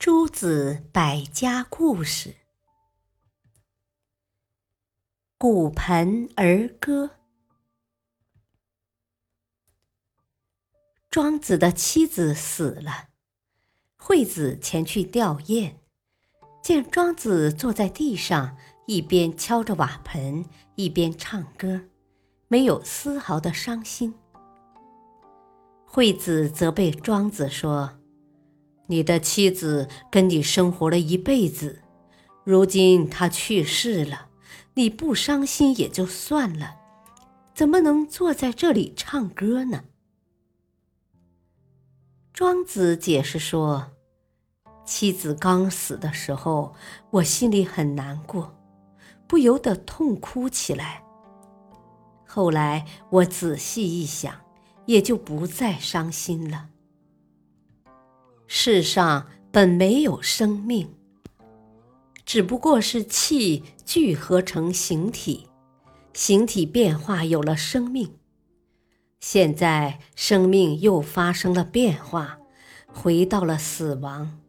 诸子百家故事：骨盆儿歌。庄子的妻子死了，惠子前去吊唁，见庄子坐在地上，一边敲着瓦盆，一边唱歌，没有丝毫的伤心。惠子责备庄子说。你的妻子跟你生活了一辈子，如今她去世了，你不伤心也就算了，怎么能坐在这里唱歌呢？庄子解释说：“妻子刚死的时候，我心里很难过，不由得痛哭起来。后来我仔细一想，也就不再伤心了。”世上本没有生命，只不过是气聚合成形体，形体变化有了生命。现在生命又发生了变化，回到了死亡。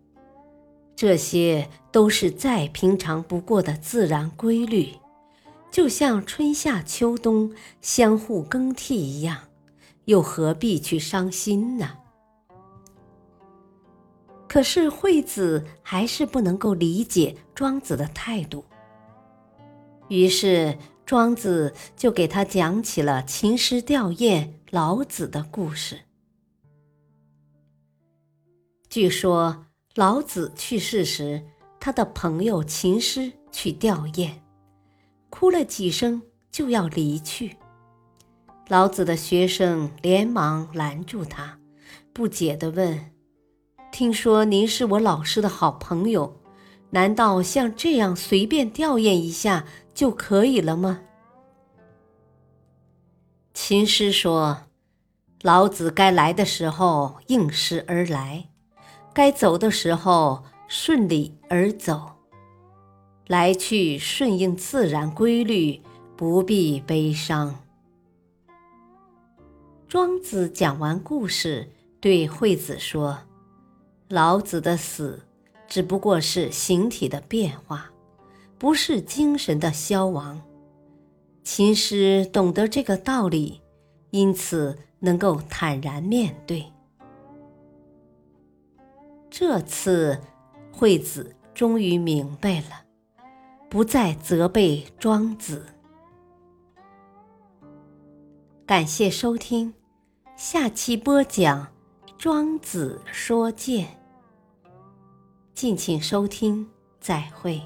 这些都是再平常不过的自然规律，就像春夏秋冬相互更替一样，又何必去伤心呢？可是惠子还是不能够理解庄子的态度，于是庄子就给他讲起了秦师吊唁老子的故事。据说老子去世时，他的朋友秦师去吊唁，哭了几声就要离去，老子的学生连忙拦住他，不解地问。听说您是我老师的好朋友，难道像这样随便吊唁一下就可以了吗？秦师说：“老子该来的时候应时而来，该走的时候顺理而走，来去顺应自然规律，不必悲伤。”庄子讲完故事，对惠子说。老子的死只不过是形体的变化，不是精神的消亡。秦师懂得这个道理，因此能够坦然面对。这次，惠子终于明白了，不再责备庄子。感谢收听，下期播讲《庄子说剑》。敬请收听，再会。